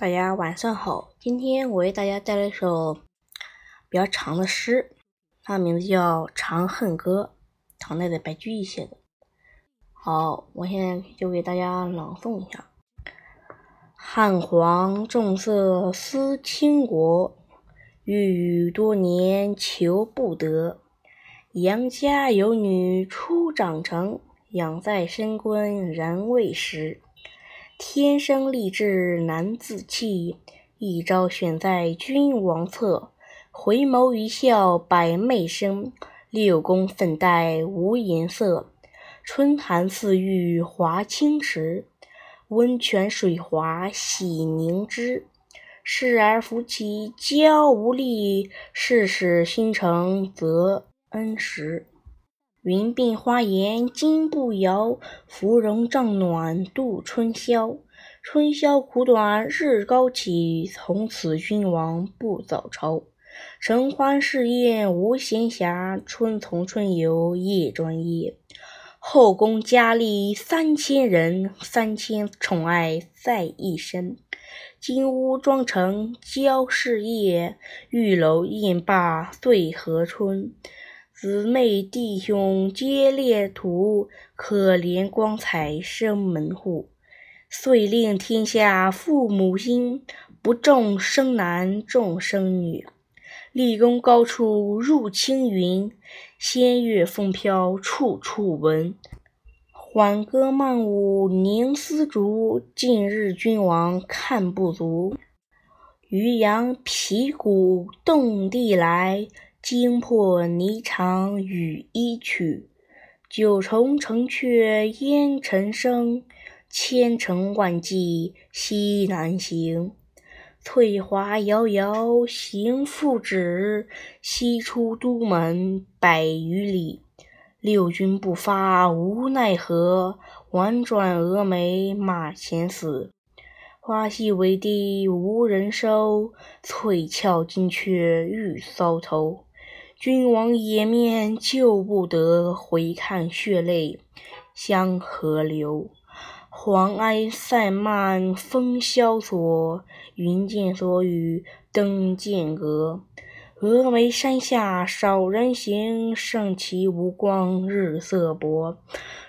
大家晚上好，今天我为大家带来一首比较长的诗，它的名字叫《长恨歌》，唐代的白居易写的。好，我现在就给大家朗诵一下：汉皇重色思倾国，御宇多年求不得。杨家有女初长成，养在深闺人未识。天生丽质难自弃，一朝选在君王侧。回眸一笑百媚生，六宫粉黛无颜色。春寒赐浴华清池，温泉水滑洗凝脂。侍儿扶起娇无力，世事新承则恩时。云鬓花颜金步摇，芙蓉帐暖度春宵。春宵苦短日高起，从此君王不早朝。承欢侍宴无闲暇，春从春游夜专夜。后宫佳丽三千人，三千宠爱在一身。金屋妆成娇侍夜，玉楼宴罢醉和春。姊妹弟兄皆列土，可怜光彩生门户。遂令天下父母心，不重生男重生女。立功高处入青云，仙乐风飘处处闻。缓歌慢舞凝丝竹，近日君王看不足。渔阳鼙鼓动地来。惊破霓裳羽衣曲，九重城阙烟尘生，千城万骑西南行。翠华遥遥行复止，西出都门百余里。六军不发无奈何，宛转蛾眉马前死。花溪为堤无人收，翠翘金雀玉搔头。君王颜面救不得，回看血泪向河流？黄埃散漫风萧索，云见所语登剑阁。峨眉山下少人行，胜其无光日色薄。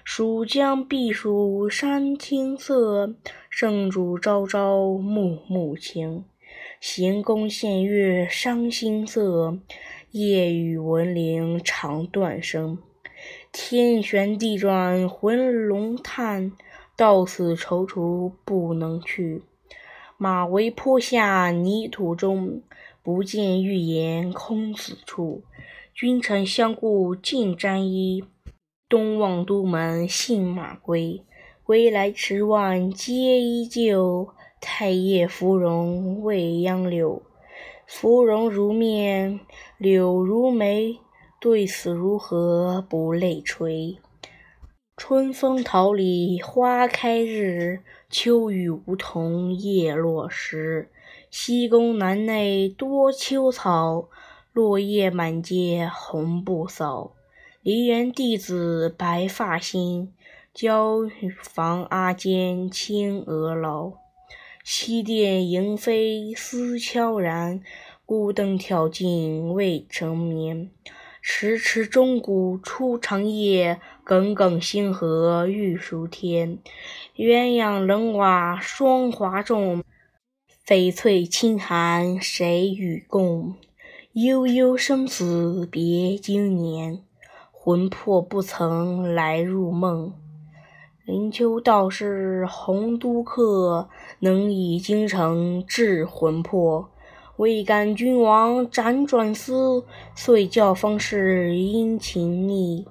蜀江避暑山青色，圣主朝朝暮暮情。行宫献乐伤心色。夜雨闻铃肠断声，天旋地转魂龙叹，到此踌躇不能去。马嵬坡下泥土中，不见玉颜空死处。君臣相顾尽沾衣，东望都门信马归。归来池外皆依旧，太液芙蓉未央柳。芙蓉如面，柳如眉，对此如何不泪垂？春风桃李花开日，秋雨梧桐叶落时。西宫南内多秋草，落叶满阶红不扫。梨园弟子白发新，椒房阿监青娥老。西殿萤飞思悄然，孤灯挑尽未成眠。迟迟钟鼓初长夜，耿耿星河欲曙天。鸳鸯冷瓦霜华重，翡翠清寒谁与共？悠悠生死别经年，魂魄不曾来入梦。灵丘道士洪都客，能以京城治魂魄。未感君王辗转思，遂教方士殷勤觅。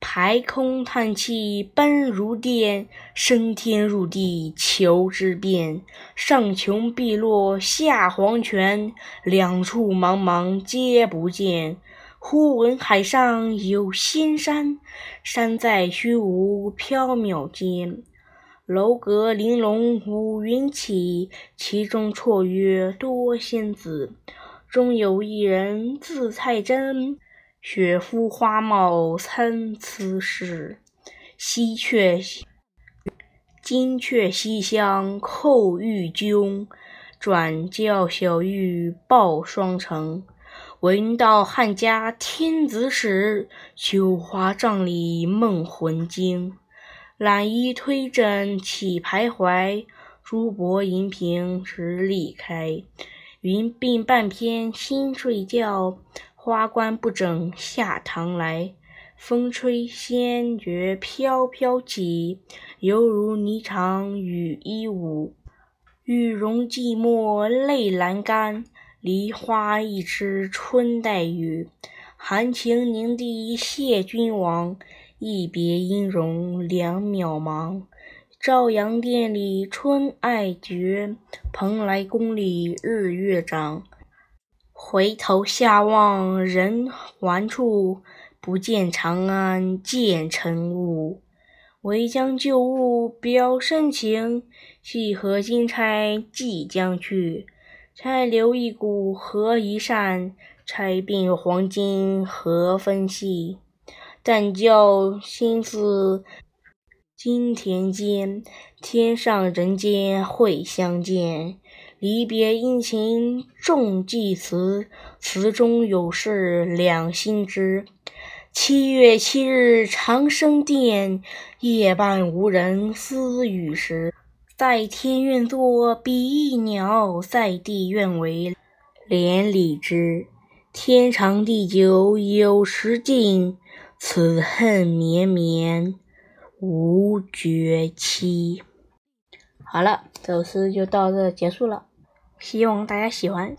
排空叹气奔如电，升天入地求之遍。上穷碧落下黄泉，两处茫茫皆不见。忽闻海上有仙山，山在虚无缥缈间。楼阁玲珑五云起，其中绰约多仙子。中有一人字太真，雪肤花貌参差是。西阙金阙西厢叩玉扃，转教小玉报双成。闻道汉家天子使，绣花帐里梦魂惊。懒衣推枕起徘徊，珠箔银瓶直立开。云鬓半偏新睡觉，花冠不整下堂来。风吹仙乐飘飘起，犹如霓裳羽衣舞。玉容寂寞泪阑干，梨花一枝春带雨。含情凝睇谢君王，一别音容两渺茫。朝阳殿里春爱绝，蓬莱宫里日月长。回头下望人寰处。不见长安见尘雾，唯将旧物表深情。系河金钗即将去，钗留一股合一扇。钗并黄金何分细？但教心思金田间，天上人间会相见。离别殷勤重寄词，词中有事两心知。七月七日长生殿，夜半无人私语时。在天愿作比翼鸟，在地愿为连理枝。天长地久有时尽，此恨绵绵无绝期。好了，这首诗就到这结束了，希望大家喜欢。